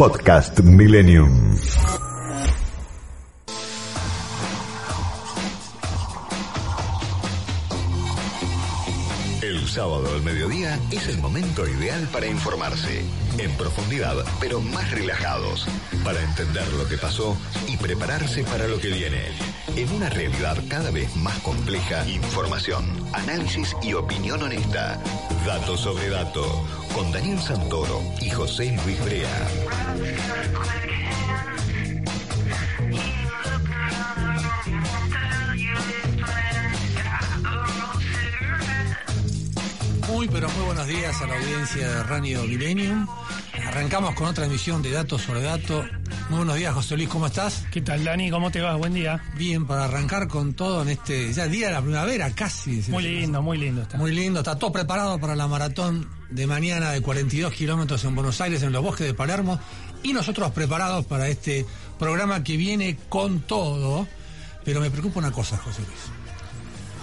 Podcast Millennium. Sábado al mediodía es el momento ideal para informarse, en profundidad, pero más relajados, para entender lo que pasó y prepararse para lo que viene. En una realidad cada vez más compleja, información, análisis y opinión honesta. Dato sobre dato, con Daniel Santoro y José Luis Brea. Muy, pero muy buenos días a la audiencia de Radio Millennium. Arrancamos con otra emisión de Datos sobre Datos. Muy buenos días, José Luis, ¿cómo estás? ¿Qué tal, Dani? ¿Cómo te vas? Buen día. Bien, para arrancar con todo en este ya día de la primavera, casi. Muy lindo, muy lindo está. Muy lindo, está todo preparado para la maratón de mañana de 42 kilómetros en Buenos Aires, en los bosques de Palermo. Y nosotros preparados para este programa que viene con todo. Pero me preocupa una cosa, José Luis.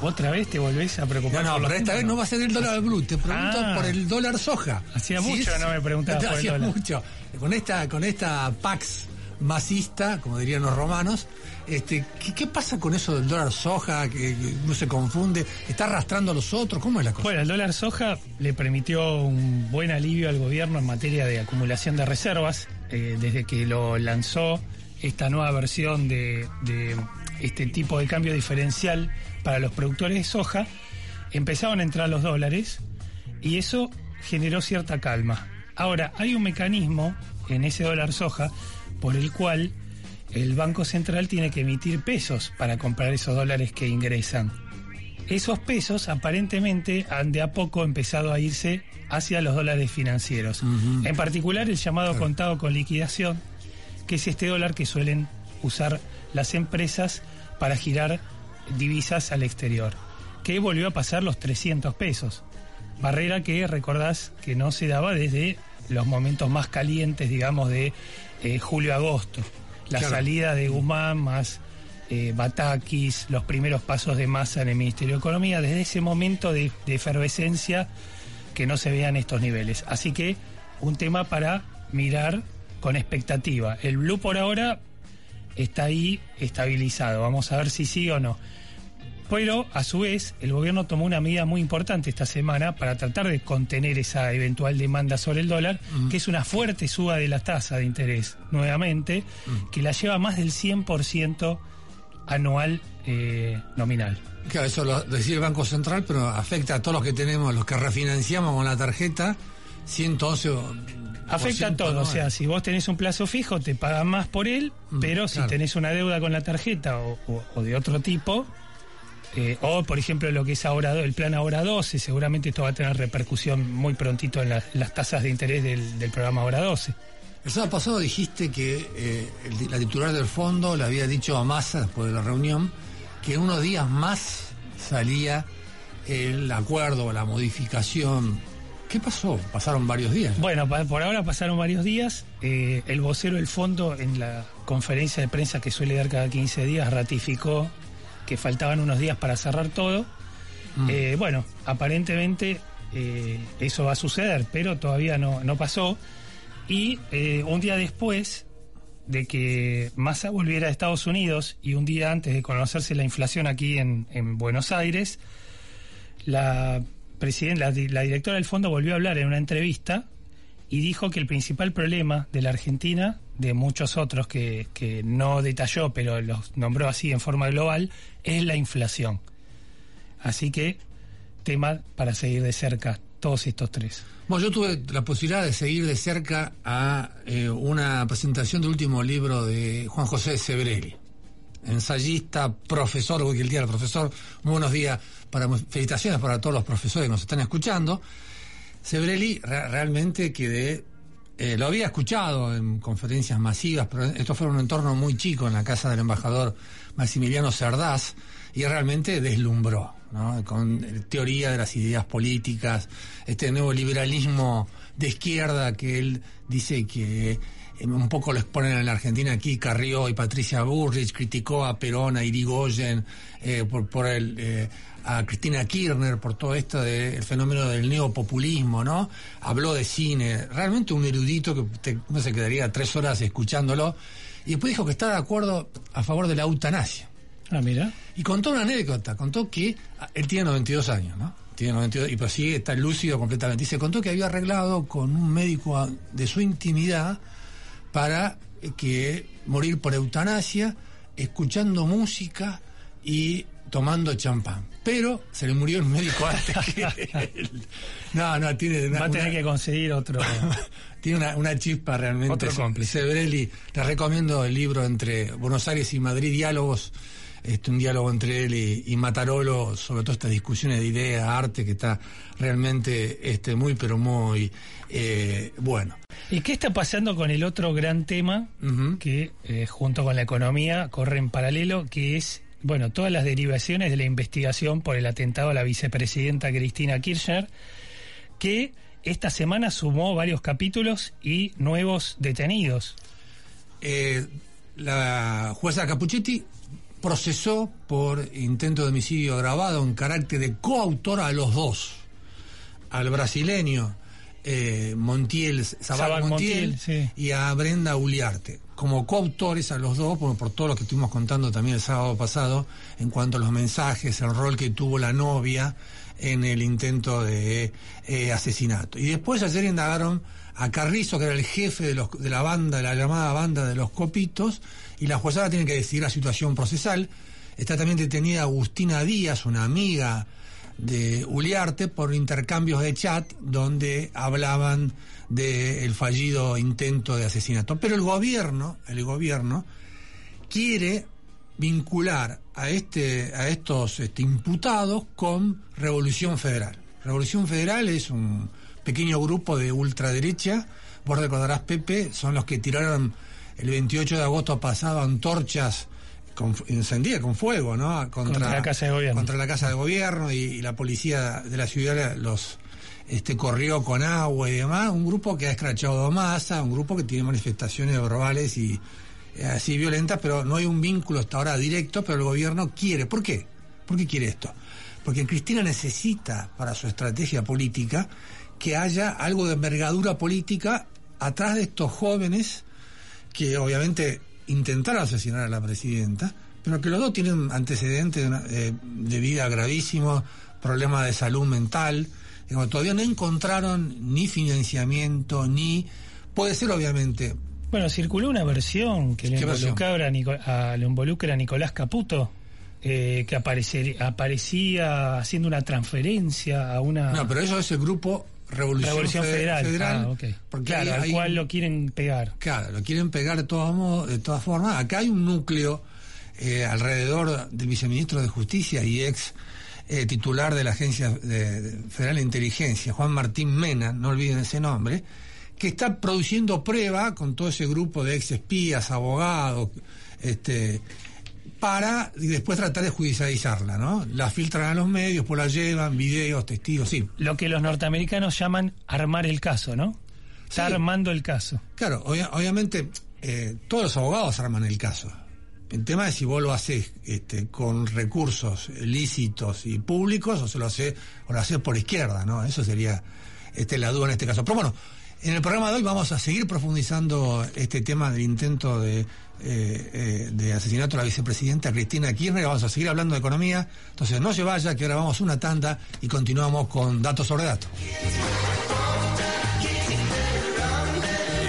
¿Otra vez te volvés a No, preocupar? no, los pero esta vez no va a ser el dólar blue, te pregunto Ah. por el dólar soja. Hacía mucho no me preguntabas por el Hacía dólar. mucho. Con esta, con esta Pax masista, como dirían los romanos, este, ¿qué, qué pasa con eso del dólar soja? Que, que no se confunde, está arrastrando a los otros, ¿cómo es la cosa? Bueno, el dólar soja le permitió un buen alivio al gobierno en materia de acumulación de reservas. eh, desde que lo lanzó esta nueva versión de, de este tipo de cambio diferencial para los productores de soja, empezaban a entrar los dólares y eso generó cierta calma. Ahora, hay un mecanismo en ese dólar soja por el cual el Banco Central tiene que emitir pesos para comprar esos dólares que ingresan. Esos pesos aparentemente han de a poco empezado a irse hacia los dólares financieros. En particular el llamado contado con liquidación, que es este dólar que suelen usar las empresas para girar divisas al exterior, que volvió a pasar los 300 pesos. Barrera que recordás que no se daba desde los momentos más calientes, digamos, de eh, julio-agosto. La Claro. salida de Guzmán más eh, Batakis, los primeros pasos de masa en el Ministerio de Economía, desde ese momento de, de efervescencia que no se vean estos niveles. Así que un tema para mirar con expectativa. El blue por ahora está ahí estabilizado. Vamos a ver si sí o no. Pero, a su vez, el gobierno tomó una medida muy importante esta semana para tratar de contener esa eventual demanda sobre el dólar, que es una fuerte suba de la tasa de interés, nuevamente, que la lleva más del 100% anual eh, nominal. Claro, eso lo decía el Banco Central, pero afecta a todos los que tenemos, los que refinanciamos con la tarjeta, 111. Afecta a todo, o sea, si vos tenés un plazo fijo, te pagan más por él, pero si claro. tenés una deuda con la tarjeta o, o- o de otro tipo, eh, o por ejemplo lo que es ahora el plan ahora 12, seguramente esto va a tener repercusión muy prontito en, la- en las tasas de interés del, del programa ahora 12. El sábado pasado dijiste que eh, el- la titular del fondo le había dicho a Massa, después de la reunión, que en unos días más salía el acuerdo o la modificación. ¿Qué pasó? Pasaron varios días. Bueno, por ahora pasaron varios días. eh, el vocero del fondo en la conferencia de prensa que suele dar cada 15 días ratificó que faltaban unos días para cerrar todo. Eh, bueno, aparentemente eh, eso va a suceder, pero todavía no, no pasó. Y un día después de que Massa volviera a Estados Unidos y un día antes de conocerse la inflación aquí en, en Buenos Aires, la, la, la directora del fondo volvió a hablar en una entrevista y dijo que el principal problema de la Argentina, de muchos otros que, que no detalló, pero los nombró así en forma global, es la inflación. Así que, tema para seguir de cerca todos estos tres. Bueno, yo tuve la posibilidad de seguir de cerca a eh, una presentación del último libro de Juan José Sebrelli, ensayista, profesor, hoy el día del profesor, muy buenos días, para, felicitaciones para todos los profesores que nos están escuchando. Sebrelli re- realmente quedé eh, lo había escuchado en conferencias masivas, pero esto fue un entorno muy chico en la casa del embajador Maximiliano Cerdás y realmente deslumbró, ¿no? con teoría de las ideas políticas, este nuevo liberalismo de izquierda que él dice que eh, un poco lo exponen en la Argentina aquí, Carrió y Patricia Burrich, criticó a Perón, a Irigoyen, eh, por, por el, eh, a Cristina Kirchner, por todo esto del fenómeno del neopopulismo, ¿no? Habló de cine, realmente un erudito que te, no se quedaría tres horas escuchándolo, y después dijo que está de acuerdo a favor de la eutanasia. Ah, mira. Y contó una anécdota, contó que ah, él tiene 92 años, ¿no? Tiene 92, y pues sí, está lúcido completamente. Y se contó que había arreglado con un médico de su intimidad para eh, que morir por eutanasia, escuchando música y tomando champán. Pero se le murió el médico antes que él. No, no, tiene una, Va a tener una- que conseguir otro. tiene una, una chispa realmente. Otro cómplice. Sebrelli, te recomiendo el libro entre Buenos Aires y Madrid, Diálogos, este, un diálogo entre él y, y Matarolo, sobre todo estas discusiones de ideas, arte, que está realmente este, muy, pero muy eh, bueno. ¿Y qué está pasando con el otro gran tema que eh, junto con la economía corre en paralelo, que es, bueno, todas las derivaciones de la investigación por el atentado a la vicepresidenta Cristina Kirchner, que esta semana sumó varios capítulos y nuevos detenidos. Eh, la jueza Capuchetti procesó por intento de homicidio agravado en carácter de coautor a los dos, al brasileño eh, Montiel, Sabac Montiel, Montiel, sí. y a Brenda Uliarte, como coautores a los dos, por, por todo lo que estuvimos contando también el sábado pasado, en cuanto a los mensajes, el rol que tuvo la novia en el intento de eh, asesinato. Y después ayer indagaron a Carrizo, que era el jefe de, los, de la banda, de la llamada banda de los copitos, y la juezada tiene que decidir la situación procesal. Está también detenida Agustina Díaz, una amiga de Uliarte, por intercambios de chat donde hablaban del fallido intento de asesinato. Pero el gobierno, el gobierno, quiere vincular a este a estos este, imputados con Revolución Federal. Revolución Federal es un pequeño grupo de ultraderecha, vos recordarás Pepe, son los que tiraron el 28 de agosto pasado antorchas con, encendidas con fuego, ¿no? Contra la Casa de Gobierno. Contra la Casa de Gobierno y, y la policía de la ciudad los este corrió con agua y demás, un grupo que ha escrachado masa, un grupo que tiene manifestaciones verbales y eh, así violentas, pero no hay un vínculo hasta ahora directo, pero el gobierno quiere. ¿Por qué? ¿Por qué quiere esto? Porque Cristina necesita para su estrategia política que haya algo de envergadura política atrás de estos jóvenes que obviamente intentaron asesinar a la presidenta, pero que los dos tienen antecedentes de, una- eh, de vida gravísimos, problemas de salud mental, Digo, todavía no encontraron ni financiamiento, ni... Puede ser obviamente Bueno, circuló una versión que le ¿Qué versión? involucra, a, lo involucra a Nicolás Caputo, eh, que aparecer- aparecía haciendo una transferencia a una No, pero eso es el grupo Revolución, Revolución Fe- Federal. Ah, porque Claro, hay- al cual lo quieren pegar. Claro, lo quieren pegar de modos, de todas formas. Acá hay un núcleo eh, alrededor del viceministro de Justicia y ex eh, titular de la Agencia de- de Federal de Inteligencia, Juan Martín Mena, no olviden ese nombre, que está produciendo prueba con todo ese grupo de ex espías, abogados, este, para y después tratar de judicializarla, ¿no? La filtran a los medios, pues la llevan, videos, testigos, sí. Lo que los norteamericanos llaman armar el caso, ¿no? Está Sí. armando el caso. Claro, obvia- obviamente eh, todos los abogados arman el caso. El tema es si vos lo haces este, con recursos lícitos y públicos o se lo haces o lo haces por izquierda, ¿no? Eso sería este, la duda en este caso. Pero bueno, en el programa de hoy vamos a seguir profundizando este tema del intento de, eh, eh, de asesinato a la vicepresidenta Cristina Kirchner. Vamos a seguir hablando de economía. Entonces no se vaya, que ahora vamos una tanda y continuamos con datos sobre datos.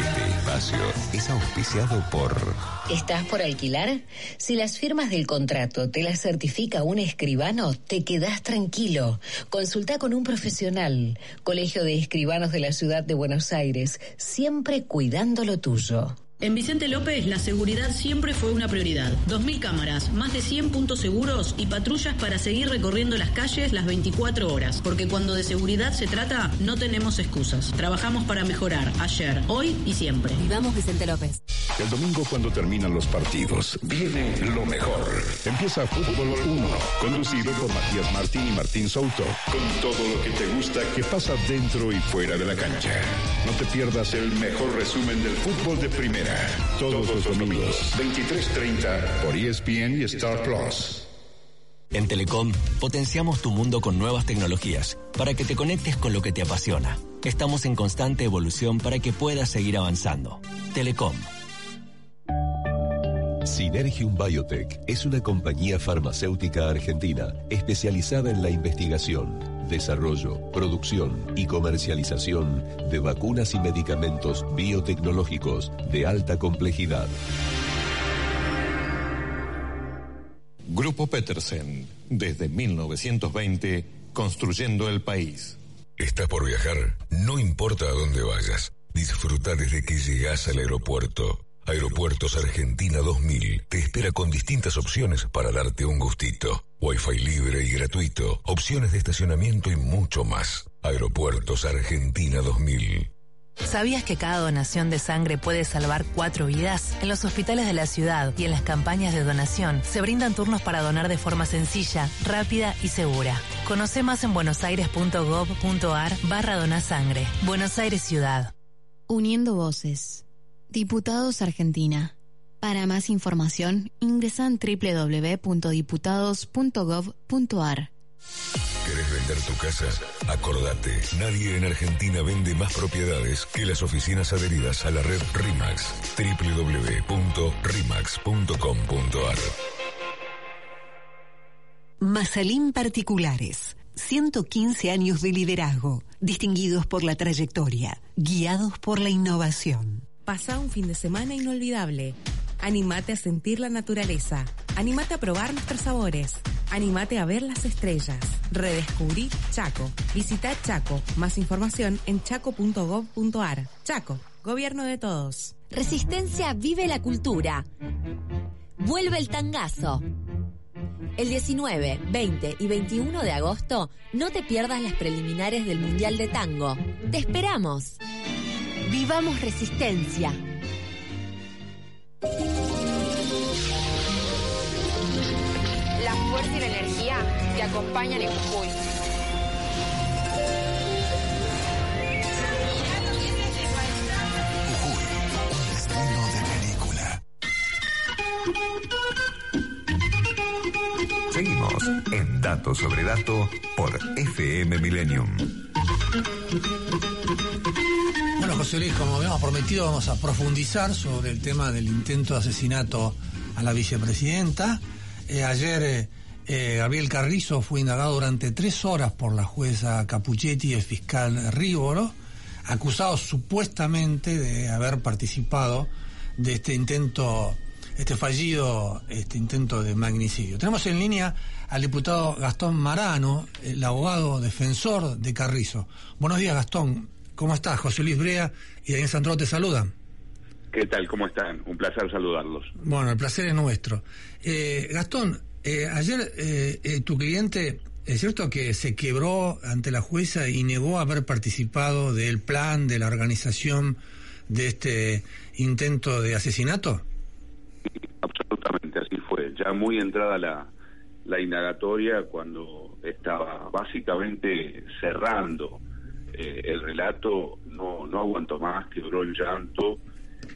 Este espacio es auspiciado por ¿Estás por alquilar? Si las firmas del contrato te las certifica un escribano, te quedás tranquilo. Consulta con un profesional. Colegio de Escribanos de la Ciudad de Buenos Aires, siempre cuidando lo tuyo. En Vicente López la seguridad siempre fue una prioridad. 2.000 cámaras, más de 100 puntos seguros y patrullas para seguir recorriendo las calles las 24 horas. Porque cuando de seguridad se trata, no tenemos excusas. Trabajamos para mejorar ayer, hoy y siempre. Vivamos Vicente López. El domingo cuando terminan los partidos, viene lo mejor. Empieza Fútbol 1, conducido por Matías Martín y Martín Souto, con todo lo que te gusta que pasa dentro y fuera de la cancha. No te pierdas el mejor resumen del fútbol de primera, todos, los domingos, 23.30 por ESPN y Star Plus. En Telecom potenciamos tu mundo con nuevas tecnologías para que te conectes con lo que te apasiona. Estamos en constante evolución para que puedas seguir avanzando. Telecom Synergium Biotech es una compañía farmacéutica argentina especializada en la investigación, desarrollo, producción y comercialización de vacunas y medicamentos biotecnológicos de alta complejidad. Grupo Petersen, desde 1920, construyendo el país. ¿Estás por viajar? No importa a dónde vayas. Disfruta desde que llegas al aeropuerto. Aeropuertos Argentina 2000 te espera con distintas opciones para darte un gustito. Wi-Fi libre y gratuito, opciones de estacionamiento y mucho más. Aeropuertos Argentina 2000. ¿Sabías que cada donación de sangre puede salvar cuatro vidas? En los hospitales de la ciudad y en las campañas de donación se brindan turnos para donar de forma sencilla, rápida y segura. Conoce más en buenosaires.gov.ar barra donasangre. Buenos Aires Ciudad. Uniendo voces. Diputados Argentina. Para más información, ingresa en www.diputados.gov.ar. ¿Querés vender tu casa? Acordate, nadie en Argentina vende más propiedades que las oficinas adheridas a la red RIMAX. www.rimax.com.ar Mazalín Particulares. 115 años de liderazgo, distinguidos por la trayectoria, guiados por la innovación. Pasa un fin de semana inolvidable. Animate a sentir la naturaleza. Animate a probar nuestros sabores. Animate a ver las estrellas. Redescubrí Chaco. Visita Chaco. Más información en chaco.gov.ar. Chaco, gobierno de todos. Resistencia vive la cultura. Vuelve el tangazo. El 19, 20 y 21 de agosto no te pierdas las preliminares del Mundial de Tango. Te esperamos. Vivamos resistencia. La fuerza y la energía te acompañan en Jujuy. Jujuy, un destino de película. Seguimos en Dato sobre Dato por FM Millennium. José Luis, como habíamos prometido, vamos a profundizar sobre el tema del intento de asesinato a la vicepresidenta. Eh, ayer eh, eh, Gabriel Carrizo fue indagado durante tres horas por la jueza Capuchetti y el fiscal Rívolo, acusado supuestamente de haber participado de este intento, este fallido este intento de magnicidio. Tenemos en línea al diputado Gastón Marano, el abogado defensor de Carrizo. Buenos días, Gastón. ¿Cómo estás? José Luis Brea y Daniel Santro te saludan. ¿Qué tal? ¿Cómo están? Un placer saludarlos. Bueno, el placer es nuestro. Eh, Gastón, eh, ayer eh, eh, tu cliente, ¿es cierto que se quebró ante la jueza y negó haber participado del plan, de la organización de este intento de asesinato? Absolutamente, así fue. Ya muy entrada la, la indagatoria cuando estaba básicamente cerrando eh, el relato, no, no aguantó más, quebró el llanto,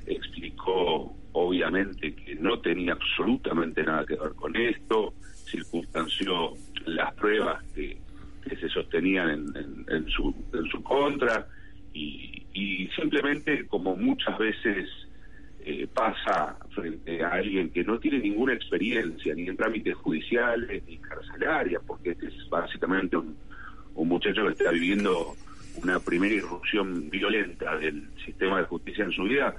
explicó obviamente que no tenía absolutamente nada que ver con esto, circunstanció las pruebas que, que se sostenían en, en, su, en su contra y, y simplemente como muchas veces eh, pasa frente a alguien que no tiene ninguna experiencia ni en trámites judiciales ni carcelarias, porque este es básicamente un, un muchacho que está viviendo una primera irrupción violenta del sistema de justicia en su vida,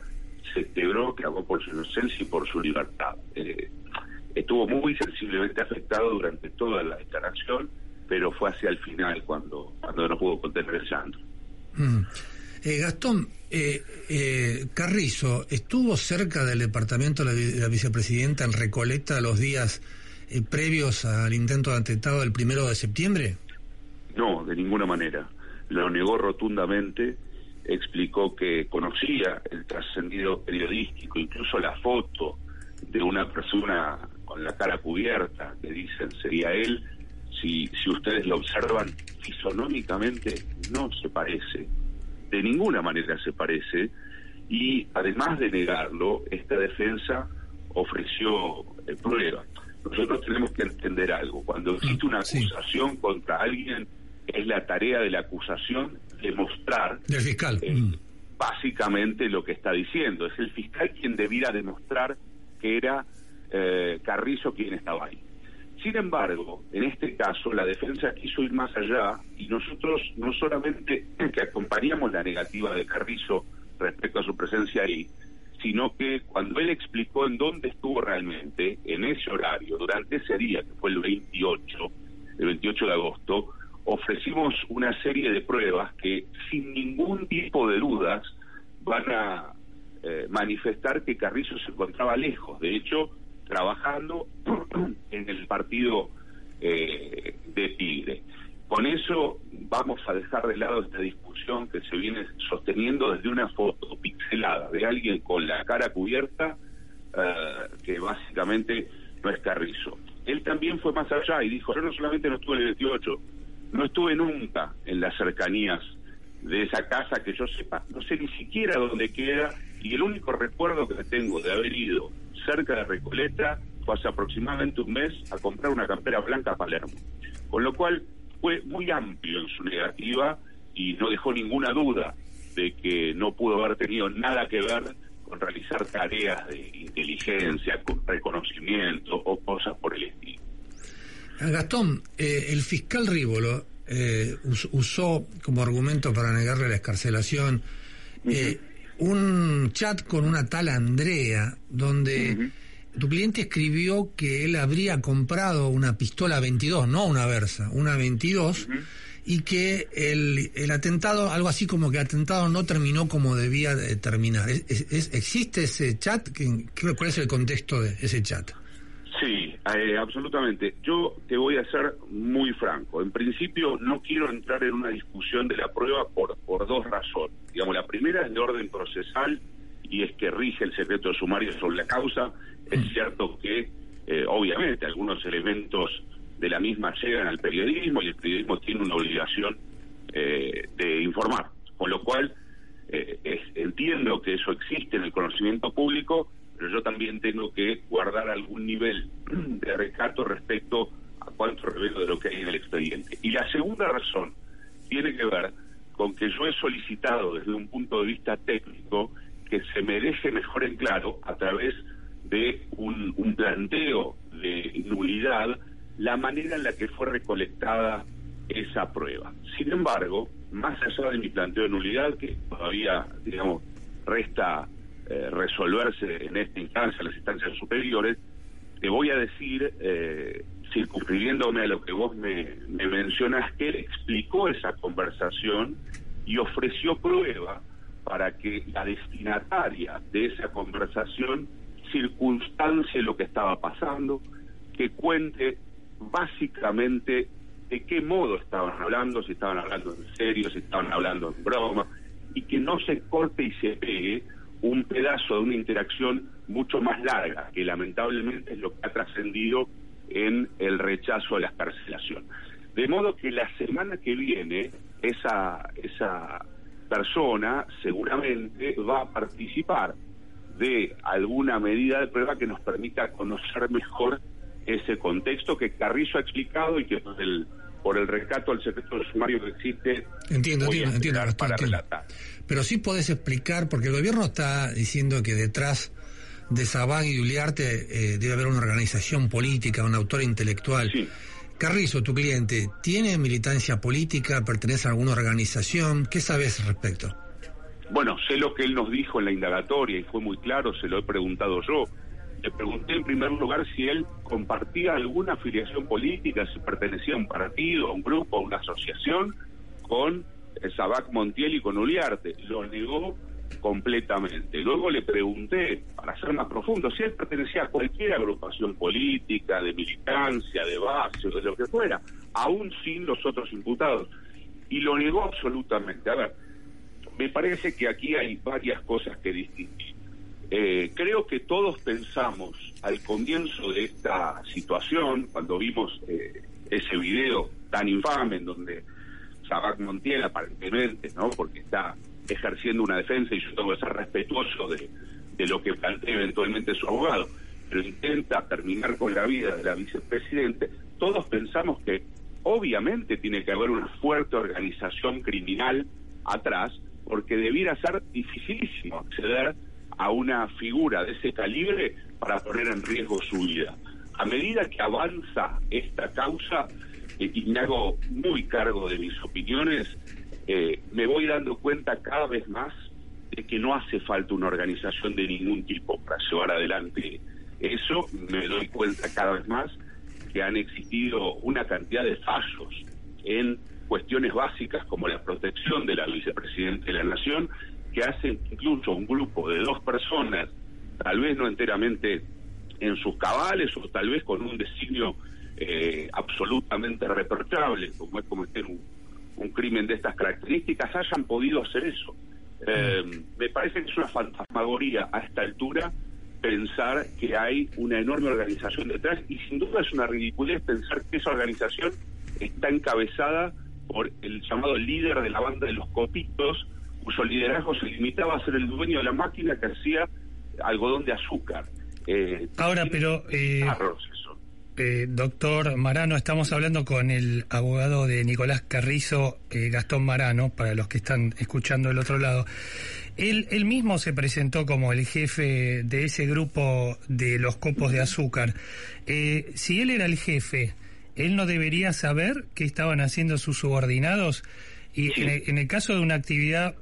se quebró, clavó por su inocencia y por su libertad. Eh, estuvo muy sensiblemente afectado durante toda la declaración, pero fue hacia el final cuando, cuando no pudo contener el llanto. Mm. Eh, Gastón, Eh, eh, Carrizo, ¿estuvo cerca del departamento de la, de la vicepresidenta en Recoleta los días eh, previos al intento de atentado del primero de septiembre? No, de ninguna manera. Lo negó rotundamente, explicó que conocía el trascendido periodístico, incluso la foto de una persona con la cara cubierta, que dicen sería él, si, si ustedes lo observan fisonómicamente, no se parece, de ninguna manera se parece, y además de negarlo, esta defensa ofreció eh, pruebas. Nosotros tenemos que entender algo, cuando existe una acusación contra alguien, es la tarea de la acusación demostrar Del fiscal. eh, Mm. básicamente lo que está diciendo. Es el fiscal quien debiera demostrar que era eh, Carrizo quien estaba ahí. Sin embargo, en este caso, la defensa quiso ir más allá y nosotros no solamente que acompañamos la negativa de Carrizo respecto a su presencia ahí, sino que cuando él explicó en dónde estuvo realmente, en ese horario, durante ese día, que fue el 28, el 28 de agosto, ofrecimos una serie de pruebas que sin ningún tipo de dudas van a eh, manifestar que Carrizo se encontraba lejos, de hecho, trabajando en el partido eh, de Tigre. Con eso vamos a dejar de lado esta discusión que se viene sosteniendo desde una foto pixelada de alguien con la cara cubierta, eh, que básicamente no es Carrizo. Él también fue más allá y dijo, yo no solamente no estuve en el 28, no estuve nunca en las cercanías de esa casa que yo sepa, no sé ni siquiera dónde queda y el único recuerdo que tengo de haber ido cerca de Recoleta fue hace aproximadamente un mes a comprar una campera blanca a Palermo. Con lo cual fue muy amplio en su negativa y no dejó ninguna duda de que no pudo haber tenido nada que ver con realizar tareas de inteligencia, con reconocimiento o cosas por el estilo. Ah, Gastón, eh, el fiscal Rívolo eh, us- usó como argumento para negarle la escarcelación eh, un chat con una tal Andrea, donde tu cliente escribió que él habría comprado una pistola 22, no una Versa, una 22, y que el, el atentado, algo así como que el atentado no terminó como debía de terminar. ¿Es- ¿Existe ese chat? ¿Qué- qué- ¿Cuál es el contexto de ese chat? Sí, eh, absolutamente. Yo te voy a ser muy franco. En principio no quiero entrar en una discusión de la prueba por, por dos razones. Digamos, la primera es de orden procesal y es que rige el secreto de sumario sobre la causa. Es cierto que, eh, obviamente, algunos elementos de la misma llegan al periodismo y el periodismo tiene una obligación eh, de informar. Con lo cual, eh, es- entiendo que eso existe en el conocimiento público, pero yo también tengo que guardar algún nivel de recato respecto a cuánto revelo de lo que hay en el expediente. Y la segunda razón tiene que ver con que yo he solicitado desde un punto de vista técnico que se me deje mejor en claro a través de un, un planteo de nulidad la manera en la que fue recolectada esa prueba. Sin embargo, más allá de mi planteo de nulidad, que todavía, digamos, resta eh, resolverse en esta instancia, las instancias superiores, te voy a decir, eh, circunscribiéndome a lo que vos me, me mencionas, que él explicó esa conversación y ofreció prueba para que la destinataria de esa conversación circunstancie lo que estaba pasando, que cuente básicamente de qué modo estaban hablando, si estaban hablando en serio, si estaban hablando en broma, y que no se corte y se pegue un pedazo de una interacción mucho más larga, que lamentablemente es lo que ha trascendido en el rechazo a la escarcelación. De modo que la semana que viene esa, esa persona seguramente va a participar de alguna medida de prueba que nos permita conocer mejor ese contexto que Carrizo ha explicado y que el, por el rescato al secreto sumario que existe Entiendo, entiendo, entiendo, esperar Gastón, para entiendo. relatar. Pero sí podés explicar, porque el gobierno está diciendo que detrás de Sabán y de Uliarte eh, debe haber una organización política, un autor intelectual. Carrizo, tu cliente, ¿tiene militancia política? ¿Pertenece a alguna organización? ¿Qué sabes al respecto? Bueno, sé lo que él nos dijo en la indagatoria y fue muy claro, se lo he preguntado yo. Le pregunté en primer lugar si él compartía alguna afiliación política, si pertenecía a un partido, a un grupo, a una asociación con eh, Sabac Montiel y con Uliarte. Lo negó completamente. Luego le pregunté, para ser más profundo, si él pertenecía a cualquier agrupación política, de militancia, de base de lo que fuera, aún sin los otros imputados. Y lo negó absolutamente. A ver, me parece que aquí hay varias cosas que distinguir. Eh, creo que todos pensamos al comienzo de esta situación, cuando vimos eh, ese video tan infame en donde Sabac Montiel aparentemente, ¿no? Porque está ejerciendo una defensa y yo tengo que ser respetuoso de, de lo que plantea eventualmente su abogado, pero intenta terminar con la vida de la vicepresidente, todos pensamos que obviamente tiene que haber una fuerte organización criminal atrás, porque debiera ser dificilísimo acceder a una figura de ese calibre para poner en riesgo su vida. A medida que avanza esta causa, eh, y me hago muy cargo de mis opiniones, eh, me voy dando cuenta cada vez más de que no hace falta una organización de ningún tipo para llevar adelante eso. Me doy cuenta cada vez más que han existido una cantidad de fallos en cuestiones básicas como la protección de la vicepresidenta de la Nación, que hacen incluso un grupo de dos personas, tal vez no enteramente en sus cabales o tal vez con un designio eh, absolutamente reprochable, como es cometer un, crimen de estas características hayan podido hacer eso. Eh, me parece que es una fantasmagoría a esta altura pensar que hay una enorme organización detrás y sin duda es una ridiculez pensar que esa organización está encabezada por el llamado líder de la banda de los copitos, cuyo liderazgo se limitaba a ser el dueño de la máquina que hacía algodón de azúcar. Eh, Ahora, pero... Eh, eh, doctor Marano, estamos hablando con el abogado de Nicolás Carrizo, eh, Gastón Marano, para los que están escuchando del otro lado. Él, él mismo se presentó como el jefe de ese grupo de los copos de azúcar. Eh, si él era el jefe, ¿él no debería saber qué estaban haciendo sus subordinados? Y en el caso de una actividad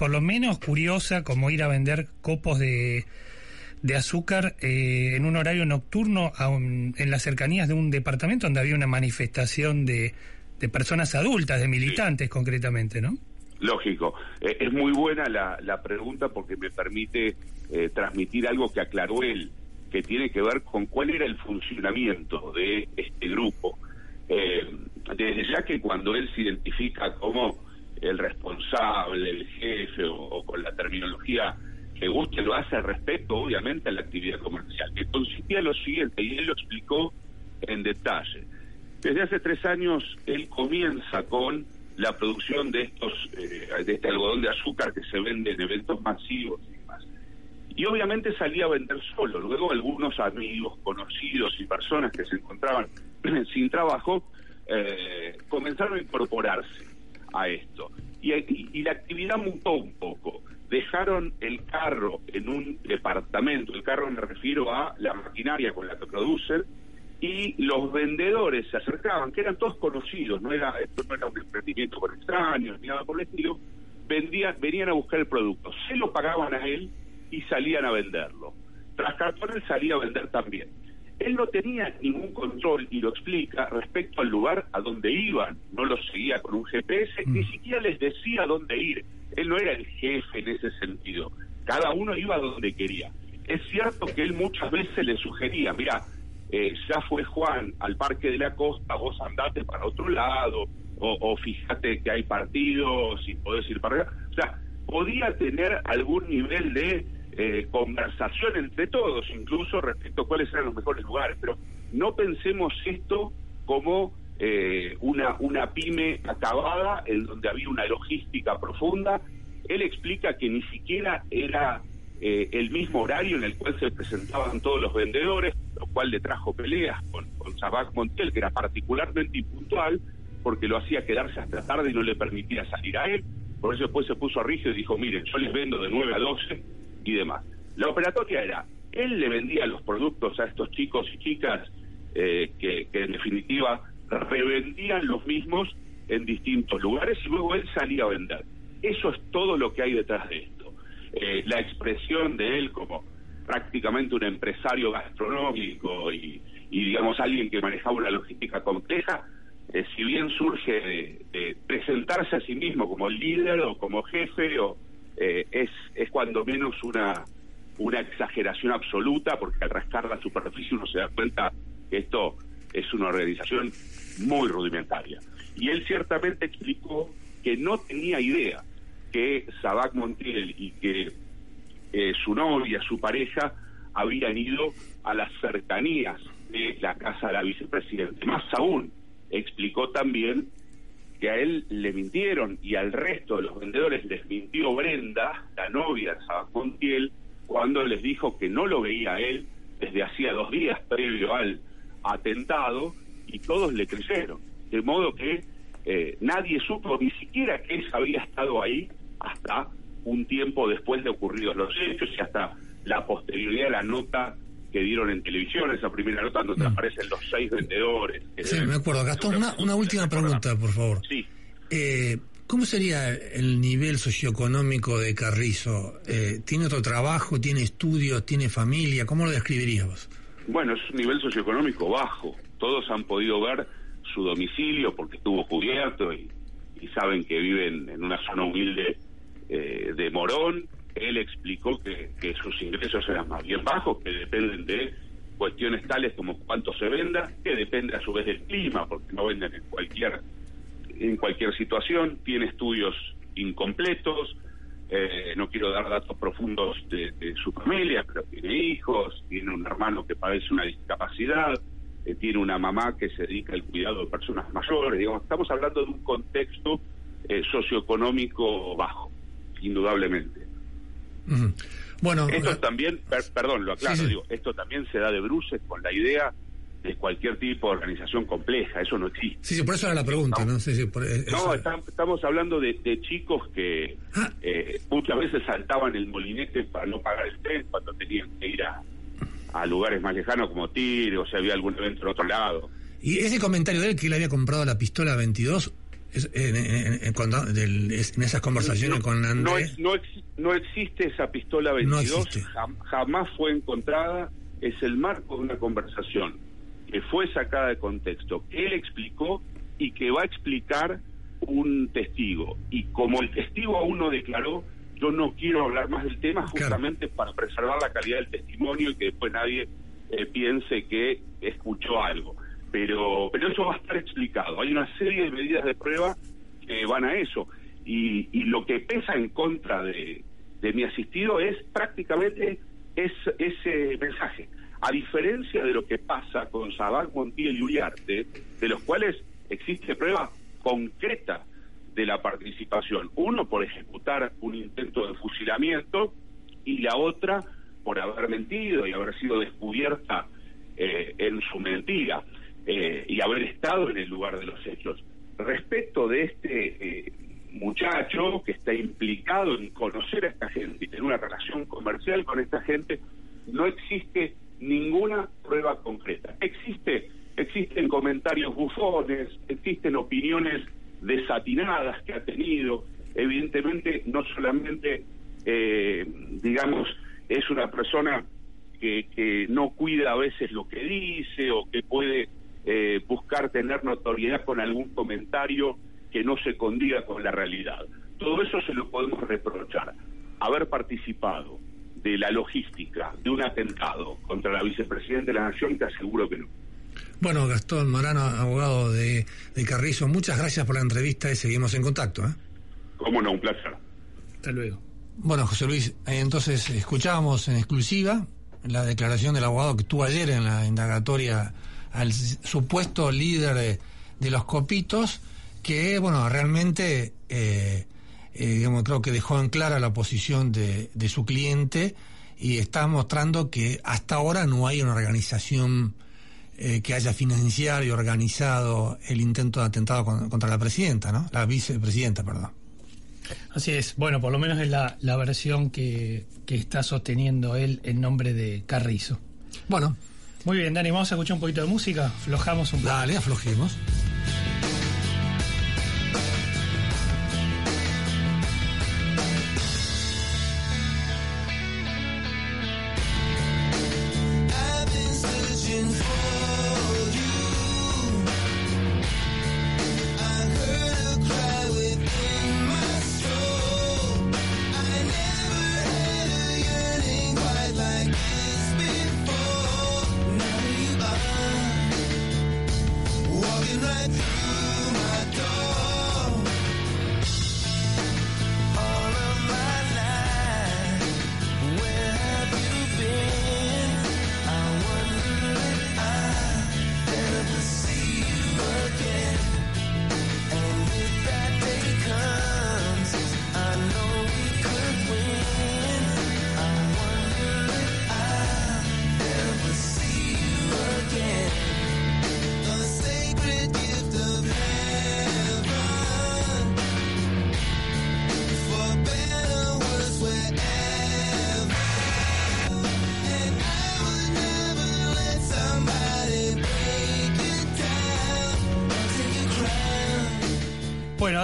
por lo menos curiosa, como ir a vender copos de de azúcar eh, en un horario nocturno en las cercanías de un departamento donde había una manifestación de, de personas adultas, de militantes concretamente, ¿no? Lógico. Eh, es muy buena la, la, pregunta porque me permite eh, transmitir algo que aclaró él, que tiene que ver con cuál era el funcionamiento de este grupo. desde ya que cuando él se identifica como el responsable, el jefe o con la terminología que guste lo hace respecto, obviamente, a la actividad comercial, que consistía lo siguiente, y él lo explicó en detalle. Desde hace tres años él comienza con la producción de estos eh, de este algodón de azúcar que se vende en eventos masivos y demás. Y obviamente salía a vender solo. Luego algunos amigos, conocidos y personas que se encontraban sin trabajo eh, comenzaron a incorporarse a esto. Y, y la actividad mutó un poco dejaron el carro en un departamento, el carro me refiero a la maquinaria con la que producen, y los vendedores se acercaban, que eran todos conocidos, no era esto no era un emprendimiento con extraños ni nada por el estilo, vendían, venían a buscar el producto, se lo pagaban a él y salían a venderlo. Tras salía a vender también. Él no tenía ningún control, y lo explica, respecto al lugar a donde iban. No los seguía con un GPS, ni mm. siquiera les decía dónde ir. Él no era el jefe en ese sentido. Cada uno iba donde quería. Es cierto que él muchas veces le sugería, mira, eh, ya fue Juan al Parque de la Costa, vos andate para otro lado, o, fíjate que hay partidos y podés ir para allá. O sea, podía tener algún nivel de eh, conversación entre todos, incluso respecto a cuáles eran los mejores lugares, pero no pensemos esto como eh, una, una pyme acabada en donde había una logística profunda. Él explica que ni siquiera era eh, el mismo horario en el cual se presentaban todos los vendedores, lo cual le trajo peleas con, con Sabac Montiel, que era particularmente impuntual, porque lo hacía quedarse hasta tarde y no le permitía salir a él. Por eso después se puso a rígido y dijo, miren, yo les vendo de 9 a 12 y demás. La operatoria era, él le vendía los productos a estos chicos y chicas eh, que, que en definitiva revendían los mismos en distintos lugares y luego él salía a vender. Eso es todo lo que hay detrás de esto. Eh, la expresión de él como prácticamente un empresario gastronómico y, digamos alguien que manejaba una logística compleja, eh, si bien surge de, presentarse a sí mismo como líder o como jefe o eh, es, es cuando menos una, una exageración absoluta, porque al rascar la superficie uno se da cuenta que esto es una organización muy rudimentaria. Y él ciertamente explicó que no tenía idea que Sabac Montiel y que eh, su novia, su pareja, habían ido a las cercanías de la casa de la vicepresidenta. Más aún, explicó también que a él le mintieron y al resto de los vendedores les mintió Brenda, la novia de Sabac Montiel, cuando les dijo que no lo veía a él desde hacía dos días previo al atentado y todos le creyeron. De modo que eh, nadie supo ni siquiera que él había estado ahí hasta un tiempo después de ocurridos los hechos y hasta la posterioridad de la nota que dieron en televisión, esa primera nota donde Mm. aparecen los seis vendedores. que Sí, deben- me acuerdo. Gastón, una, una última pregunta, por favor. Sí. Eh, ¿Cómo sería el nivel socioeconómico de Carrizo? Eh, ¿Tiene otro trabajo? ¿Tiene estudios? ¿Tiene familia? ¿Cómo lo describirías vos? Bueno, es un nivel socioeconómico bajo. Todos han podido ver su domicilio porque estuvo cubierto y, y saben que viven en una zona humilde eh, de Morón. Él explicó que, sus ingresos eran más bien bajos, que dependen de cuestiones tales como cuánto se venda, que depende a su vez del clima, porque no venden en cualquier en cualquier situación. Tiene estudios incompletos. Eh, no quiero dar datos profundos de, de su familia, pero tiene hijos, tiene un hermano que padece una discapacidad, eh, tiene una mamá que se dedica al cuidado de personas mayores. Digamos, estamos hablando de un contexto eh, socioeconómico bajo, indudablemente. Bueno, Esto también, per- perdón, lo aclaro, Sí, sí. digo, esto también se da de bruces con la idea de cualquier tipo de organización compleja, eso no existe. sí, sí, por eso era la pregunta, ¿no? Sí, sí, por- No, eso- estam- estamos hablando de, de chicos que eh, muchas veces saltaban el molinete para no pagar el tren cuando tenían que ir a, a lugares más lejanos como Tigre o si había algún evento en otro lado. Y ese comentario de él que él había comprado la pistola 22, es- en, en- en- cuando- del- en esas conversaciones con No, Andrés, ex- no, ex- no existe esa pistola No 22, existe. jam- jamás fue encontrada, es el marco de una conversación que fue sacada de contexto, que él explicó y que va a explicar un testigo. Y como el testigo aún no declaró, yo no quiero hablar más del tema justamente para preservar la calidad del testimonio y que después nadie eh, piense que escuchó algo. Pero, pero eso va a estar explicado. Hay una serie de medidas de prueba que van a eso. Y, y lo que pesa en contra de, mi asistido es prácticamente es, ese mensaje. A diferencia de lo que pasa con Sabac, Montiel y Uriarte, de los cuales existe prueba concreta de la participación. Uno por ejecutar un intento de fusilamiento y la otra por haber mentido y haber sido descubierta eh, en su mentira eh, y haber estado en el lugar de los hechos. Respecto de este eh, muchacho que está implicado en conocer a esta gente y tener una relación comercial con esta gente, no existe ninguna prueba concreta. Existe, existen comentarios bufones, existen opiniones desatinadas que ha tenido. Evidentemente, no solamente, eh, digamos, es una persona que, que no cuida a veces lo que dice o que puede eh, buscar tener notoriedad con algún comentario que no se condiga con la realidad. Todo eso se lo podemos reprochar. Haber participado de la logística de un atentado contra la vicepresidenta de la Nación, te aseguro que no. Bueno, Gastón Morano, abogado de, de Carrizo, muchas gracias por la entrevista y seguimos en contacto. ¿eh? Cómo no, un placer. Hasta luego. Bueno, José Luis, eh, entonces escuchábamos en exclusiva la declaración del abogado que tuvo ayer en la indagatoria al supuesto líder de, de los copitos, que, bueno, realmente, eh, eh, digamos, creo que dejó en clara la posición de, de su cliente y está mostrando que hasta ahora no hay una organización eh, que haya financiado y organizado el intento de atentado con- contra la presidenta, ¿no? La vicepresidenta, perdón. Así es, bueno, por lo menos es la, la versión que, que está sosteniendo él en nombre de Carrizo. Bueno. Muy bien, Dani, vamos a escuchar un poquito de música, aflojamos un poco. Dale, aflojemos.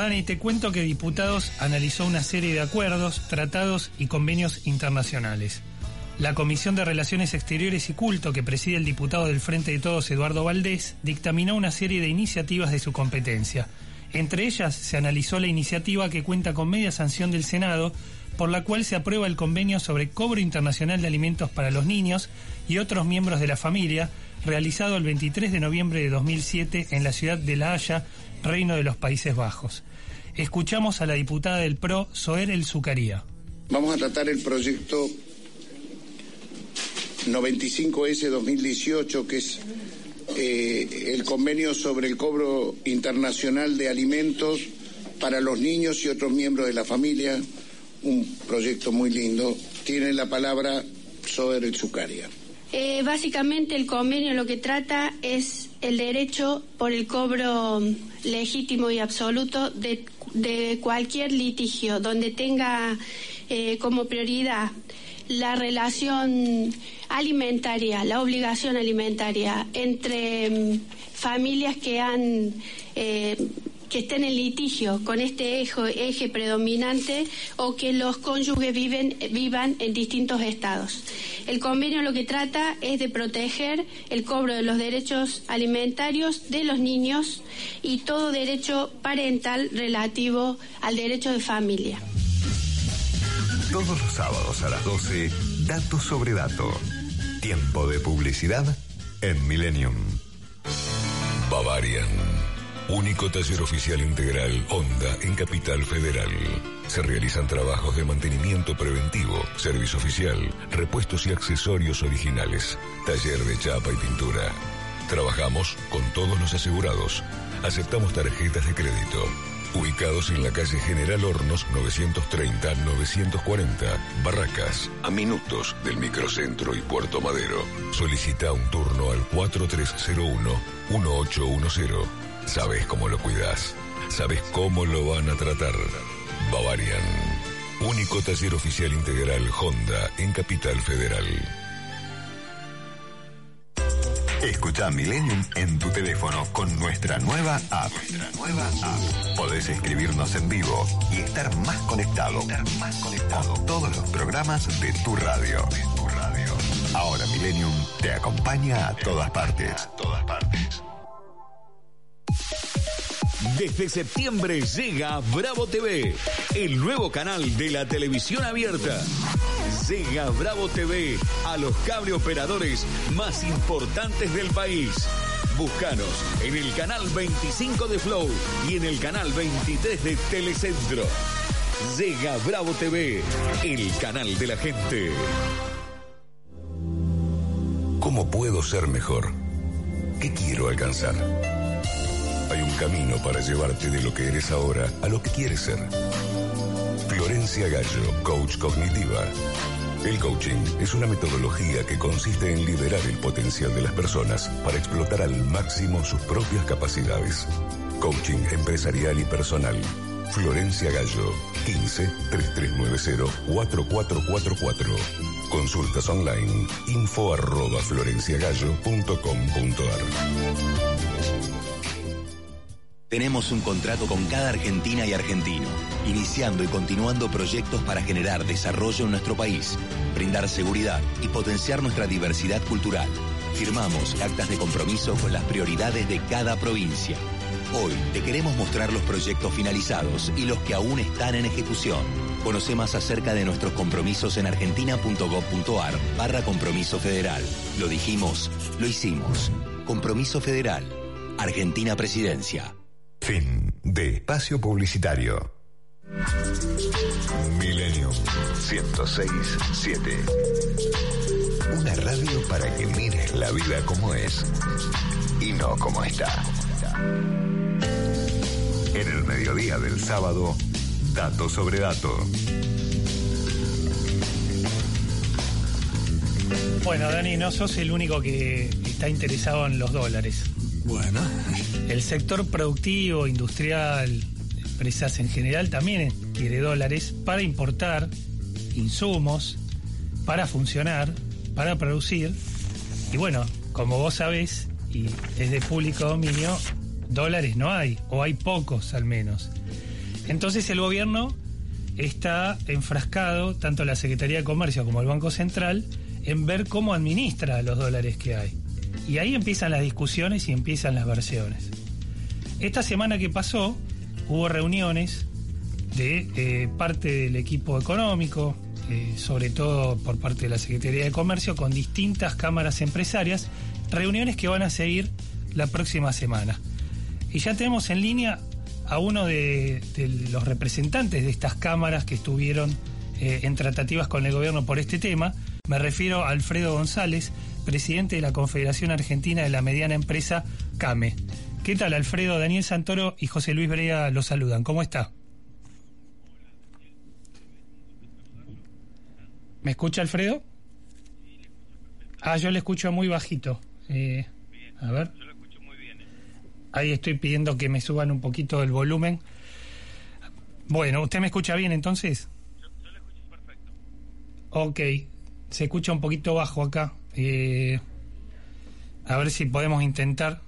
Dani, te cuento que Diputados analizó una serie de acuerdos, tratados y convenios internacionales. La Comisión de Relaciones Exteriores y Culto, que preside el diputado del Frente de Todos, Eduardo Valdés, dictaminó una serie de iniciativas de su competencia. Entre ellas se analizó la iniciativa que cuenta con media sanción del Senado, por la cual se aprueba el convenio sobre cobro internacional de alimentos para los niños y otros miembros de la familia, realizado el 23 de noviembre de 2007 en la ciudad de La Haya, Reino de los Países Bajos. Escuchamos a la diputada del PRO, Soer El Zucaría. Vamos a tratar el proyecto 95S-2018, que es eh, el convenio sobre el cobro internacional de alimentos para los niños y otros miembros de la familia. Un proyecto muy lindo. Tiene la palabra Soer El Zucaria. Eh, básicamente el convenio lo que trata es el derecho por el cobro legítimo y absoluto de, de cualquier litigio donde tenga eh, como prioridad la relación alimentaria, la obligación alimentaria entre mm, familias que han eh, que estén en litigio con este eje, predominante o que los cónyuges viven, vivan en distintos estados. El convenio lo que trata es de proteger el cobro de los derechos alimentarios de los niños y todo derecho parental relativo al derecho de familia. Todos los sábados a las 12, Datos sobre Dato. Tiempo de publicidad en Millennium. Bavarian. Único taller oficial integral Honda en Capital Federal. Se realizan trabajos de mantenimiento preventivo, servicio oficial, repuestos y accesorios originales, taller de chapa y pintura. Trabajamos con todos los asegurados. Aceptamos tarjetas de crédito. Ubicados en la calle General Hornos 930-940, Barracas, a minutos del microcentro y Puerto Madero. Solicita un turno al 4301-1810. Sabes cómo lo cuidas. Sabes cómo lo van a tratar. Bavarian. Único taller oficial integral Honda en Capital Federal. Escucha Millennium en tu teléfono con nuestra nueva app. nueva app. Podés escribirnos en vivo y estar más conectado. más conectado. Con todos los programas de tu radio. tu radio. Ahora Millennium te acompaña a todas partes. A todas partes. Desde septiembre llega Bravo TV, el nuevo canal de la televisión abierta. Llega Bravo TV a los cable operadores más importantes del país. Búscanos en el canal 25 de Flow y en el canal 23 de Telecentro. Llega Bravo TV, el canal de la gente. ¿Cómo puedo ser mejor? ¿Qué quiero alcanzar? Hay un camino para llevarte de lo que eres ahora a lo que quieres ser. Florencia Gallo, coach cognitiva. El coaching es una metodología que consiste en liberar el potencial de las personas para explotar al máximo sus propias capacidades. Coaching empresarial y personal. Florencia Gallo, 15 3390 4444. Consultas online, info arroba florenciagallo.com.ar. Tenemos un contrato con cada argentina y argentino, iniciando y continuando proyectos para generar desarrollo en nuestro país, brindar seguridad y potenciar nuestra diversidad cultural. Firmamos actas de compromiso con las prioridades de cada provincia. Hoy te queremos mostrar los proyectos finalizados y los que aún están en ejecución. Conoce más acerca de nuestros compromisos en argentina.gov.ar barra compromiso federal. Lo dijimos, lo hicimos. Compromiso federal. Argentina Presidencia. Fin de espacio publicitario. Millennium 1067. Una radio para que mires la vida como es y no como está. En el mediodía del sábado, dato sobre dato. Bueno, Dani, no sos el único que está interesado en los dólares. Bueno. El sector productivo, industrial, empresas en general también quiere dólares para importar insumos, para funcionar, para producir. Y bueno, como vos sabés, y es de público dominio, dólares no hay, o hay pocos al menos. Entonces el gobierno está enfrascado, tanto la Secretaría de Comercio como el Banco Central, en ver cómo administra los dólares que hay. Y ahí empiezan las discusiones y empiezan las versiones. Esta semana que pasó hubo reuniones de eh, parte del equipo económico, eh, sobre todo por parte de la Secretaría de Comercio, con distintas cámaras empresarias, reuniones que van a seguir la próxima semana. Y ya tenemos en línea a uno de, los representantes de estas cámaras que estuvieron eh, en tratativas con el gobierno por este tema. Me refiero a Alfredo González, presidente de la Confederación Argentina de la Mediana Empresa CAME. ¿Qué tal, Alfredo? Daniel Santoro y José Luis Brea los saludan. ¿Cómo está? ¿Me escucha, Alfredo? Ah, yo le escucho muy bajito. Eh, a ver. Ahí estoy pidiendo que me suban un poquito el volumen. Bueno, ¿usted me escucha bien entonces? Yo, le escucho perfecto. Ok, se escucha un poquito bajo acá. Eh, a ver si podemos intentar.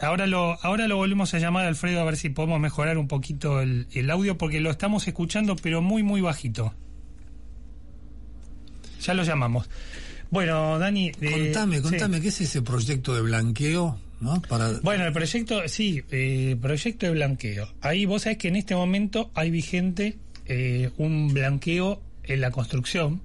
Ahora lo, ahora lo volvemos a llamar Alfredo a ver si podemos mejorar un poquito el, el audio porque lo estamos escuchando pero muy muy bajito. Ya lo llamamos. Bueno, Dani... eh, Contame, sí. contame, ¿qué es ese proyecto de blanqueo? ¿no? Para... Bueno, el proyecto, sí, eh, proyecto de blanqueo. Ahí vos sabés que en este momento hay vigente eh, un blanqueo en la construcción.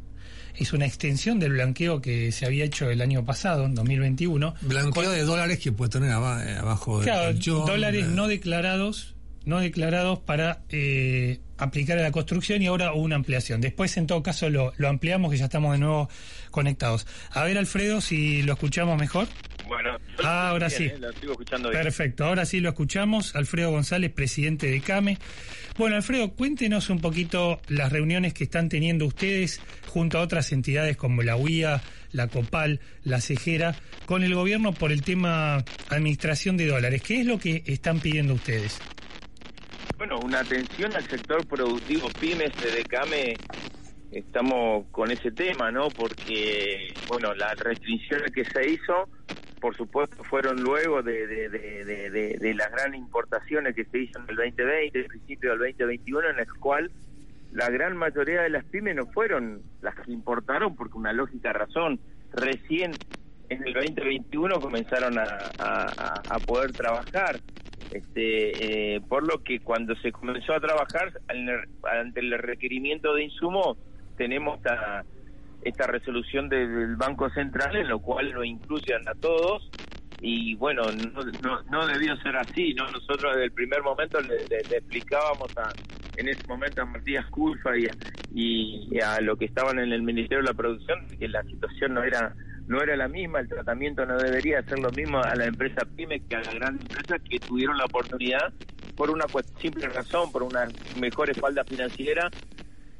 Es una extensión del blanqueo que se había hecho el año pasado, en 2021. Blanqueo de dólares que puede tener eh, abajo del Claro, dólares eh, no declarados, no declarados para eh, aplicar a la construcción y ahora una ampliación. Después, en todo caso, lo, lo ampliamos que ya estamos de nuevo conectados. A ver, Alfredo, si lo escuchamos mejor. Bueno, Ah, ahora bien, sí. eh, lo sigo escuchando bien. Perfecto, ahora sí lo escuchamos. Alfredo González, presidente de CAME. Bueno, Alfredo, cuéntenos un poquito las reuniones que están teniendo ustedes junto a otras entidades como la UIA, la COPAL, la CEJERA, con el gobierno por el tema administración de dólares. ¿Qué es lo que están pidiendo ustedes? Bueno, una atención al sector productivo pymes de Decame, estamos con ese tema, ¿no? Porque, bueno, las restricciones que se hizo, por supuesto, fueron luego de, de, de, las grandes importaciones que se hizo en el 2020, el principio del 2021, en el cual la gran mayoría de las pymes no fueron las que importaron porque una lógica razón. Recién en el 2021 comenzaron a, a- poder trabajar. Este, eh, por lo que cuando se comenzó a trabajar ante el requerimiento de insumos tenemos esta, esta resolución del Banco Central en lo cual lo incluyen a todos y bueno no, no, no debió ser así no nosotros desde el primer momento le, le- explicábamos a, en ese momento a Matías Culfa y a, y- a lo que estaban en el Ministerio de la Producción que la situación no era no era la misma, el tratamiento no debería ser lo mismo a la empresa PYME que a las grandes empresas que tuvieron la oportunidad por una simple razón, por una mejor espalda financiera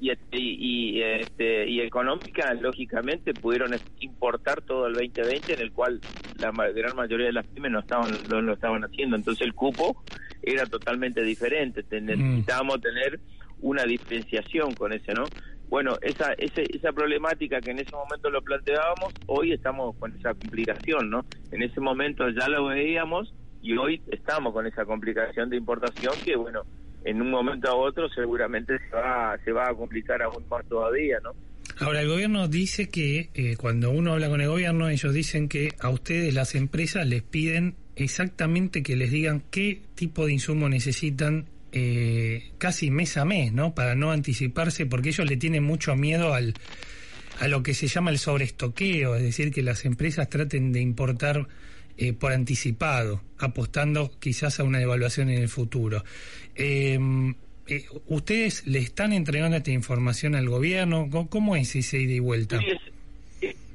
y, este, y, y, este, y económica, lógicamente pudieron importar todo el 2020, en el cual la gran mayoría de las pymes no estaban no lo estaban haciendo. Entonces el cupo era totalmente diferente. Te- Necesitábamos tener una diferenciación con ese, ¿no? Bueno, esa, ese, esa problemática que en ese momento lo planteábamos, hoy estamos con esa complicación, ¿no? En ese momento ya lo veíamos y hoy estamos con esa complicación de importación que, bueno, en un momento a otro seguramente se va, se va a complicar aún más todavía, ¿no? Ahora, el gobierno dice que eh, cuando uno habla con el gobierno, ellos dicen que a ustedes, las empresas, les piden exactamente que les digan qué tipo de insumo necesitan eh, casi mes a mes, ¿no? Para no anticiparse, porque ellos le tienen mucho miedo al, a lo que se llama el sobreestoqueo, es decir, que las empresas traten de importar eh, por anticipado, apostando quizás a una devaluación en el futuro. Eh, eh, ¿Ustedes le están entregando esta información al gobierno? ¿Cómo, es ese ida y vuelta?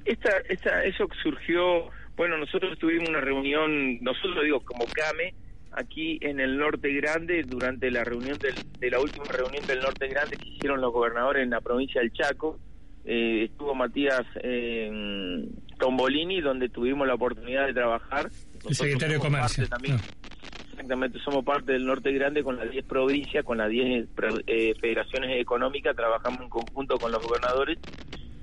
Esta, esta, eso surgió, bueno, nosotros tuvimos una reunión, nosotros digo como CAME, aquí en el Norte Grande, durante la reunión del- de la última reunión del Norte Grande que hicieron los gobernadores en la provincia del Chaco, eh, estuvo Matías eh, Tombolini, donde tuvimos la oportunidad de trabajar. El secretario de Comercio. Exactamente, somos parte del Norte Grande con las 10 provincias, con las 10 pro- eh, federaciones económicas, trabajamos en conjunto con los gobernadores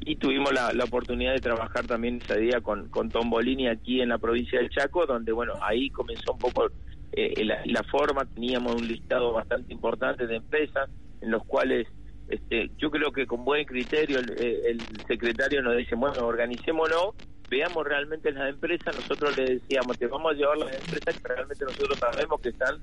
y tuvimos la, la oportunidad de trabajar también ese día con, con Tom Bolini aquí en la provincia del Chaco, donde bueno, ahí comenzó un poco eh, la, la forma, teníamos un listado bastante importante de empresas en los cuales este, yo creo que con buen criterio el, eh, el secretario nos dice, bueno, organicémonos, veamos realmente las empresas, nosotros le decíamos, te vamos a llevar las empresas que realmente nosotros sabemos que están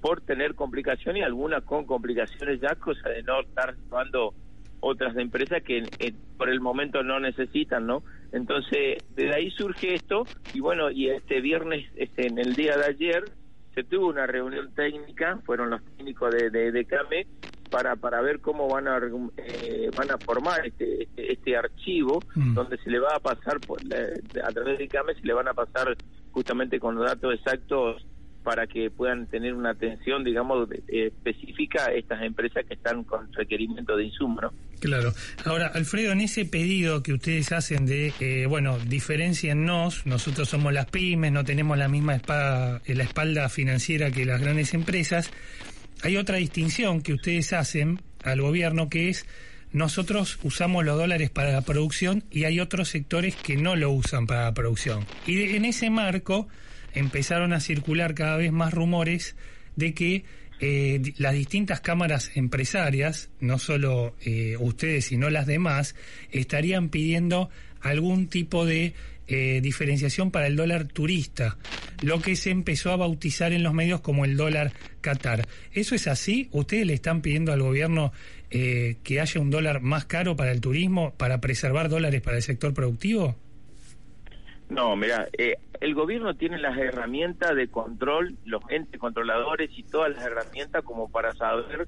por tener complicaciones y algunas con complicaciones ya, cosa de no estar llevando otras empresas que eh, por el momento no necesitan, ¿no? Entonces, desde ahí surge esto y bueno, y este viernes, este en el día de ayer, se tuvo una reunión técnica, fueron los técnicos de, de, de CAME, para, para ver cómo van a eh, van a formar este, este, este archivo donde se le va a pasar por a través de CAME se le van a pasar justamente con los datos exactos para que puedan tener una atención digamos eh, específica a estas empresas que están con requerimiento de insumos ¿no? Claro. Ahora, Alfredo, en ese pedido que ustedes hacen de, eh, bueno, diferenciennos, nosotros somos las pymes, no tenemos la misma espada, la espalda financiera que las grandes empresas, hay otra distinción que ustedes hacen al gobierno que es nosotros usamos los dólares para la producción y hay otros sectores que no lo usan para la producción. Y en ese marco empezaron a circular cada vez más rumores de que eh, las distintas cámaras empresarias, no solo eh, ustedes, sino las demás, estarían pidiendo algún tipo de eh, diferenciación para el dólar turista, lo que se empezó a bautizar en los medios como el dólar Qatar. ¿Eso es así? ¿Ustedes le están pidiendo al gobierno eh, que haya un dólar más caro para el turismo, para preservar dólares para el sector productivo? No, mira, eh, el gobierno tiene las herramientas de control, los entes controladores y todas las herramientas como para saber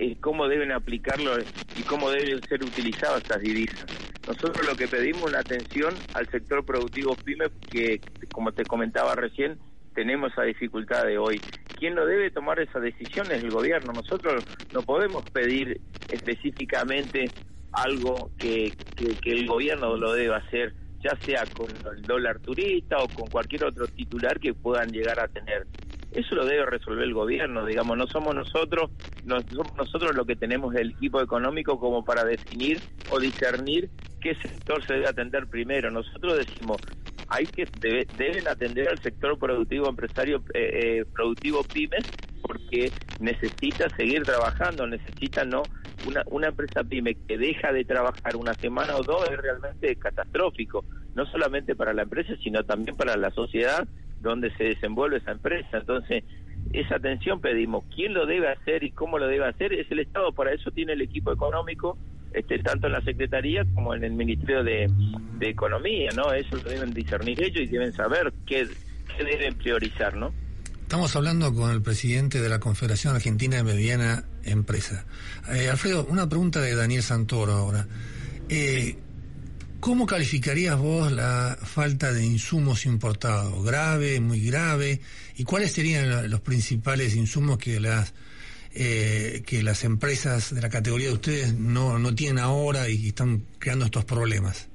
eh, cómo deben aplicarlo y cómo deben ser utilizadas estas divisas. Nosotros lo que pedimos es una atención al sector productivo PYME que, como te comentaba recién, tenemos esa dificultad de hoy. ¿Quién no debe tomar esa decisión es el gobierno. Nosotros no podemos pedir específicamente algo que, que, que el gobierno lo debe hacer, ya sea con el dólar turista o con cualquier otro titular que puedan llegar a tener. Eso lo debe resolver el gobierno, digamos, no somos nosotros, no somos nosotros lo que tenemos el equipo económico como para definir o discernir qué sector se debe atender primero. Nosotros decimos, hay que debe- deben atender al sector productivo empresario eh, eh, productivo pymes porque necesita seguir trabajando, necesita no una, una empresa pyme que deja de trabajar una semana o dos es realmente catastrófico, no solamente para la empresa, sino también para la sociedad donde se desenvuelve esa empresa. Entonces, esa atención pedimos. ¿Quién lo debe hacer y cómo lo debe hacer? Es el Estado, para eso tiene el equipo económico, este, tanto en la Secretaría como en el Ministerio de, Economía, ¿no? Eso lo deben discernir ellos y deben saber qué, qué deben priorizar, ¿no? Estamos hablando con el presidente de la Confederación Argentina de Mediana Empresa. Eh, Alfredo, una pregunta de Daniel Santoro ahora. Eh, ¿Cómo calificarías vos la falta de insumos importados? ¿Grave, muy grave? ¿Y cuáles serían los principales insumos que las eh, que las empresas de la categoría de ustedes no, no tienen ahora y están creando estos problemas?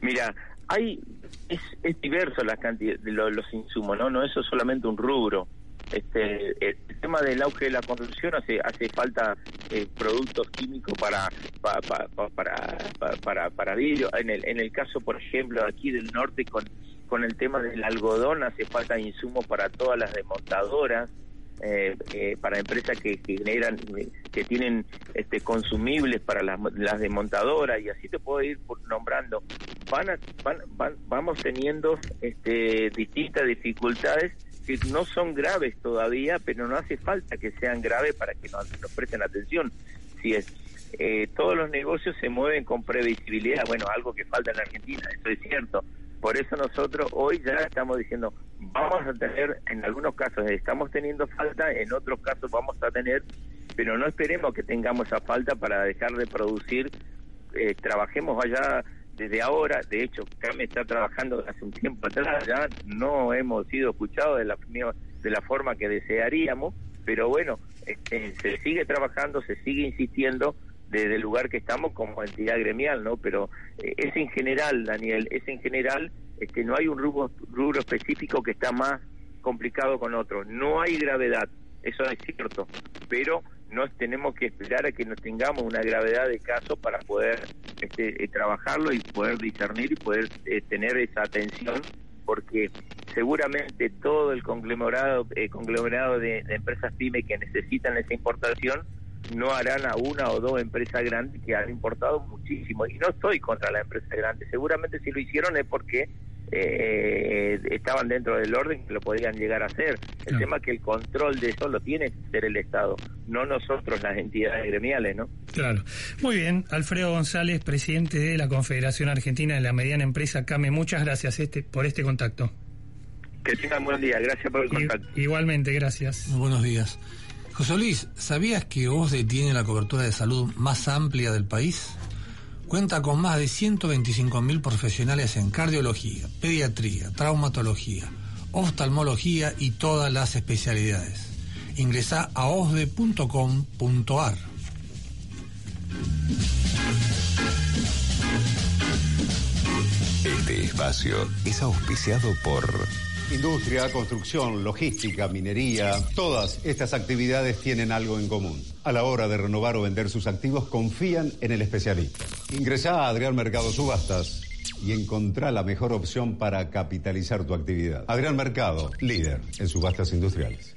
Mira, hay es, es diverso la cantidad de lo- los insumos, ¿no? No eso es solamente un rubro. Este, el tema del auge de la construcción hace hace falta eh, productos químicos para pa- pa- pa- para, pa- para para vidrio. En el en el caso, por ejemplo, aquí del norte con con el tema del algodón hace falta insumos para todas las desmontadoras. eh, eh, para empresas que, que generan eh, que tienen este consumibles para las, las desmontadoras y así te puedo ir nombrando van, a- van, van- vamos teniendo este distintas dificultades que no son graves todavía pero no hace falta que sean graves para que nos, nos presten atención si es eh, todos los negocios se mueven con previsibilidad bueno algo que falta en Argentina eso es cierto por eso nosotros hoy ya estamos diciendo, vamos a tener, en algunos casos estamos teniendo falta, en otros casos vamos a tener, pero no esperemos que tengamos esa falta para dejar de producir. Eh, trabajemos allá desde ahora, de hecho, CAME está trabajando hace un tiempo atrás, ya no hemos sido escuchados de la, de la forma que desearíamos, pero bueno, este, se sigue trabajando, se sigue insistiendo desde el lugar que estamos como entidad gremial, ¿no? Pero eh, es en general, Daniel, es en general, este, no hay un rubro, rubro específico que está más complicado con otro. No hay gravedad, eso es cierto, pero no tenemos que esperar a que nos tengamos una gravedad de caso para poder este, eh, trabajarlo y poder discernir y poder eh, tener esa atención, porque seguramente todo el conglomerado, eh, conglomerado de, de empresas pyme que necesitan esa importación no harán a una o dos empresas grandes que han importado muchísimo. Y no estoy contra la empresa grande, seguramente si lo hicieron es porque eh, estaban dentro del orden que lo podían llegar a hacer. El tema es que el control de eso lo tiene que ser el Estado, no nosotros las entidades gremiales, ¿no? Claro. Muy bien, Alfredo González, presidente de la Confederación Argentina de la Mediana Empresa CAME, muchas gracias este, por este contacto. Que tengan buen día, gracias por el contacto. Igualmente, gracias. Muy buenos días. José Luis, ¿sabías que OSDE tiene la cobertura de salud más amplia del país? Cuenta con más de 125.000 profesionales en cardiología, pediatría, traumatología, oftalmología y todas las especialidades. Ingresa a osde.com.ar. Este espacio es auspiciado por Industria, construcción, logística, minería, todas estas actividades tienen algo en común. A la hora de renovar o vender sus activos, confían en el especialista. Ingresa a Adrián Mercado Subastas y encontrá la mejor opción para capitalizar tu actividad. Adrián Mercado, líder en subastas industriales.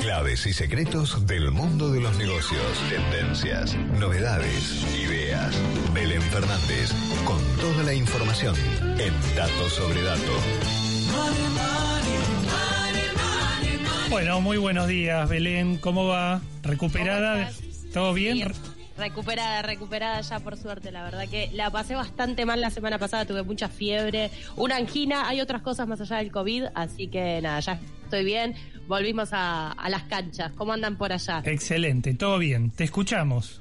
Claves y secretos del mundo de los negocios, tendencias, novedades, ideas. Belén Fernández, con toda la información en Datos sobre Datos. Bueno, muy buenos días, Belén. ¿Cómo va? ¿Recuperada? ¿Todo bien? Recuperada, recuperada ya por suerte, la verdad que la pasé bastante mal la semana pasada, tuve mucha fiebre, una angina, hay otras cosas más allá del COVID, así que nada, ya estoy bien, volvimos a, a las canchas, ¿cómo andan por allá? Excelente, todo bien. Te escuchamos.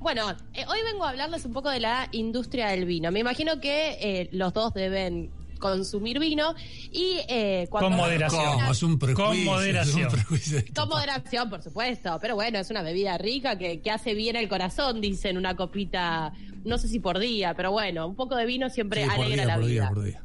Bueno, eh, hoy vengo a hablarles un poco de la industria del vino. Me imagino que eh, los dos deben consumir vino y eh, cuando Con moderación. ¿Cómo? Es un prejuicio, Con moderación. es un prejuicio. Con moderación, por supuesto, pero bueno, es una bebida rica que, que hace bien al corazón, dicen una copita, no sé si por día, pero bueno, un poco de vino siempre Sí, por alegra día, la por vida. día, por día.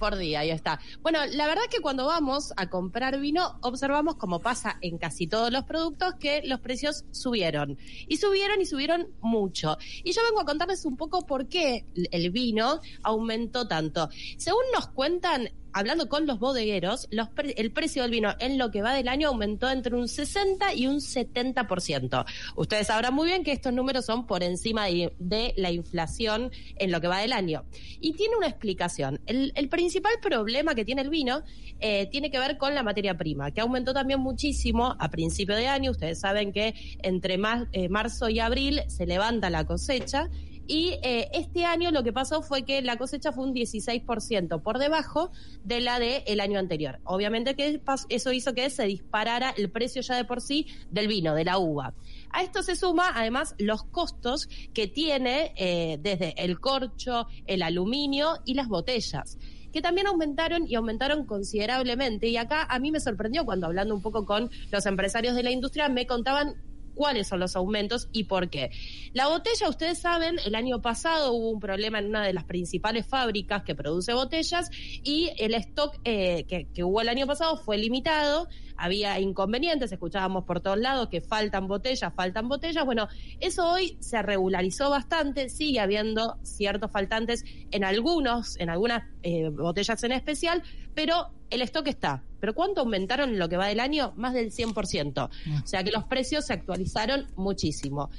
Por día, ahí está. Bueno, la verdad que cuando vamos a comprar vino, observamos, como pasa en casi todos los productos, que los precios subieron. Y subieron y subieron mucho. Y yo vengo a contarles un poco por qué el vino aumentó tanto. Según nos cuentan, hablando con los bodegueros, el precio del vino en lo que va del año aumentó entre un 60 y un 70%. Ustedes sabrán muy bien que estos números son por encima de, la inflación en lo que va del año. Y tiene una explicación. El, principal problema que tiene el vino eh, tiene que ver con la materia prima, que aumentó también muchísimo a principio de año. Ustedes saben que entre eh, marzo y abril se levanta la cosecha y eh, este año lo que pasó fue que la cosecha fue un 16% por debajo de la del año anterior. Obviamente que eso hizo que se disparara el precio ya de por sí del vino, de la uva. A esto se suma además los costos que tiene eh, desde el corcho, el aluminio y las botellas que también aumentaron y aumentaron considerablemente. Y acá a mí me sorprendió cuando hablando un poco con los empresarios de la industria me contaban cuáles son los aumentos y por qué. La botella, ustedes saben, el año pasado hubo un problema en una de las principales fábricas que produce botellas y el stock eh, que, que hubo el año pasado fue limitado, había inconvenientes, escuchábamos por todos lados que faltan botellas, faltan botellas. Bueno, eso hoy se regularizó bastante, sigue habiendo ciertos faltantes en algunos, en algunas eh, botellas en especial, pero el stock está. ¿Pero cuánto aumentaron en lo que va del año? Más del 100%. O sea que los precios se actualizaron muchísimo.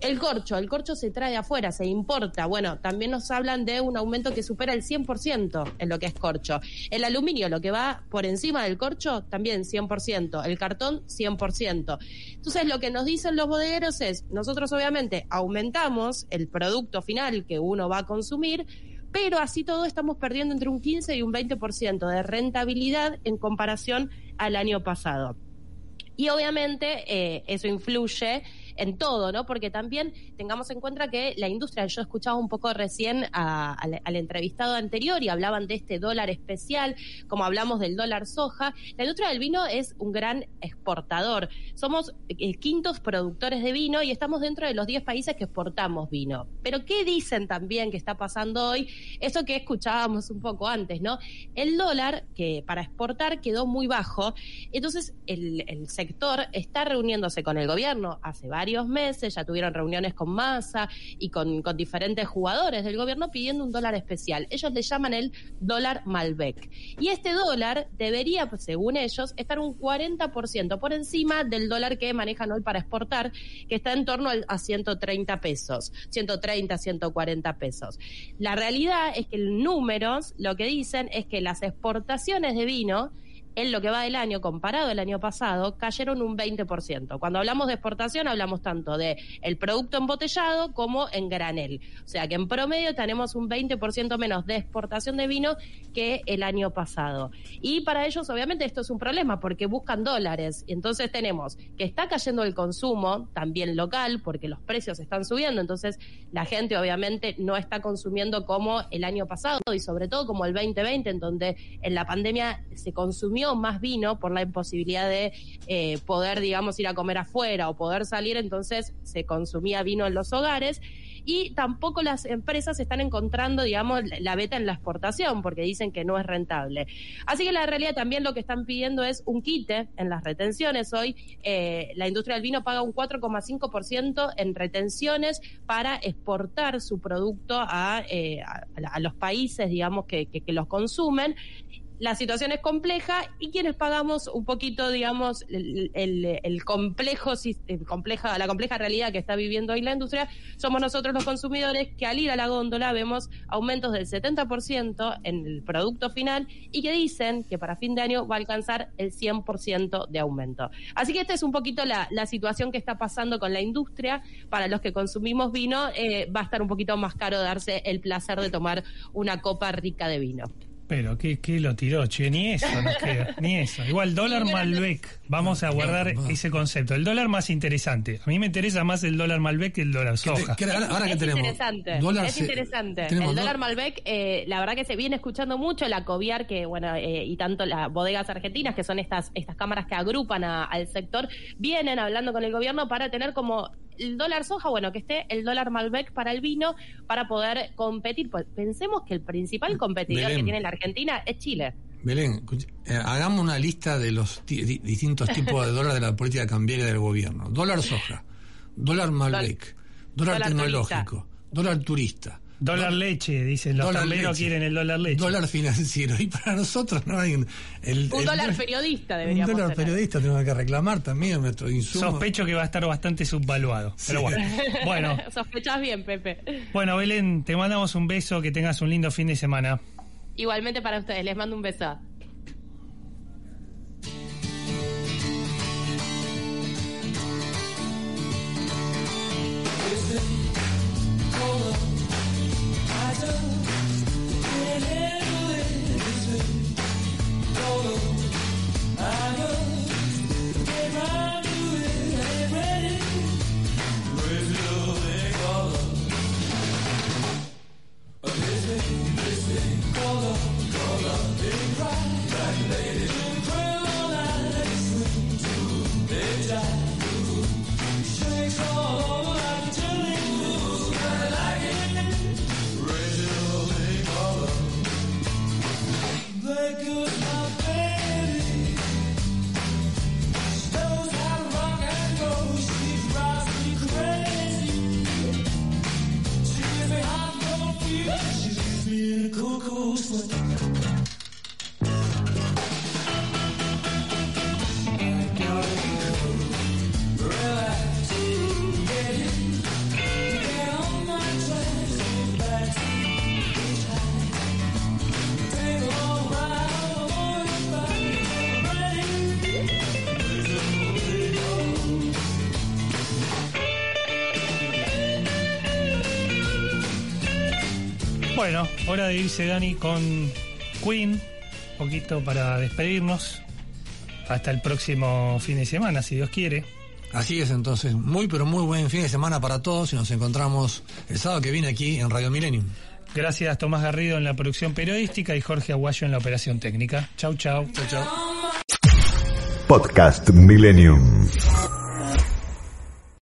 El corcho, el corcho se trae afuera, se importa. Bueno, también nos hablan de un aumento que supera el 100% en lo que es corcho. El aluminio, lo que va por encima del corcho, también 100%. El cartón, 100%. Entonces, lo que nos dicen los bodegueros es, nosotros obviamente aumentamos el producto final que uno va a consumir, pero así todo estamos perdiendo entre un 15 y un 20% de rentabilidad en comparación al año pasado. Y obviamente eh, eso influye en todo, ¿no? Porque también tengamos en cuenta que la industria, yo escuchaba un poco recién al, entrevistado anterior y hablaban de este dólar especial, como hablamos del dólar soja, la industria del vino es un gran exportador. Somos eh, quintos productores de vino y estamos dentro de los 10 países que exportamos vino. Pero ¿qué dicen también que está pasando hoy? Eso que escuchábamos un poco antes, ¿no? El dólar, que para exportar quedó muy bajo, entonces el sector está reuniéndose con el gobierno hace varios varios meses, ya tuvieron reuniones con Massa y con, diferentes jugadores del gobierno pidiendo un dólar especial. Ellos le llaman el dólar Malbec. Y este dólar debería, pues, según ellos, estar un 40% por encima del dólar que manejan hoy para exportar, que está en torno a 130 pesos, 130, 140 pesos. La realidad es que en números lo que dicen es que las exportaciones de vino en lo que va del año, comparado al año pasado, cayeron un 20%. Cuando hablamos de exportación, hablamos tanto de el producto embotellado como en granel. O sea que en promedio tenemos un 20% menos de exportación de vino que el año pasado. Y para ellos, obviamente, esto es un problema porque buscan dólares. Entonces tenemos que está cayendo el consumo, también local, porque los precios están subiendo. Entonces la gente, obviamente, no está consumiendo como el año pasado y sobre todo como el 2020, en donde en la pandemia se consumió más vino por la imposibilidad de eh, poder, digamos, ir a comer afuera o poder salir, entonces se consumía vino en los hogares y tampoco las empresas están encontrando, digamos, la beta en la exportación porque dicen que no es rentable. Así que la realidad también lo que están pidiendo es un quite en las retenciones. Hoy eh, la industria del vino paga un 4,5% en retenciones para exportar su producto a, eh, los países, digamos, que los consumen la situación es compleja y quienes pagamos un poquito, digamos, el, el, el complejo, el compleja, la compleja realidad que está viviendo hoy la industria, somos nosotros los consumidores que al ir a la góndola vemos aumentos del 70% en el producto final y que dicen que para fin de año va a alcanzar el 100% de aumento. Así que esta es un poquito la, la situación que está pasando con la industria. Para los que consumimos vino, eh, va a estar un poquito más caro darse el placer de tomar una copa rica de vino. Pero, ¿qué, qué lo tiró, che? Ni eso nos queda, ni eso. Igual, dólar Malbec, vamos a guardar ese concepto. El dólar más interesante. A mí me interesa más el dólar Malbec que el dólar soja. que ahora- ahora que es tenemos interesante, dólar es interesante. tenemos El do- dólar Malbec, eh, la verdad que se viene escuchando mucho la Coviar, que bueno, eh, y tanto las bodegas argentinas, que son estas, estas cámaras que agrupan a- al sector, vienen hablando con el gobierno para tener como el dólar soja, bueno, que esté el dólar Malbec para el vino, para poder competir. Pues pensemos que el principal competidor Belén. que tiene la Argentina es Chile. Belén, eh, hagamos una lista de los ti- di- distintos tipos de dólares de la política cambiaria del gobierno. Dólar soja, dólar Malbec, dólar, dólar tecnológico, dólar turista. Dólar leche, dicen los Dólar tamberos quieren el dólar leche. Dólar financiero. Y para nosotros no hay un, el, Un el- dólar periodista un deberíamos dólar tener. periodista tenemos que reclamar también nuestro insumo. Sospecho que va a estar bastante subvaluado. Pero bueno. Bueno, Sospechás bien, Pepe. bueno, Belén, te mandamos un beso, que tengas un lindo fin de semana. Igualmente para ustedes, les mando un beso. Hora de irse, Dani, con Queen. Un poquito para despedirnos. Hasta el próximo fin de semana, si Dios quiere. Así es, entonces, muy pero muy buen fin de semana para todos y nos encontramos el sábado que viene aquí en Radio Millennium. Gracias Tomás Garrido en la producción periodística y Jorge Aguayo en la operación técnica. Chau, chau. Chau, chau. Podcast Millennium.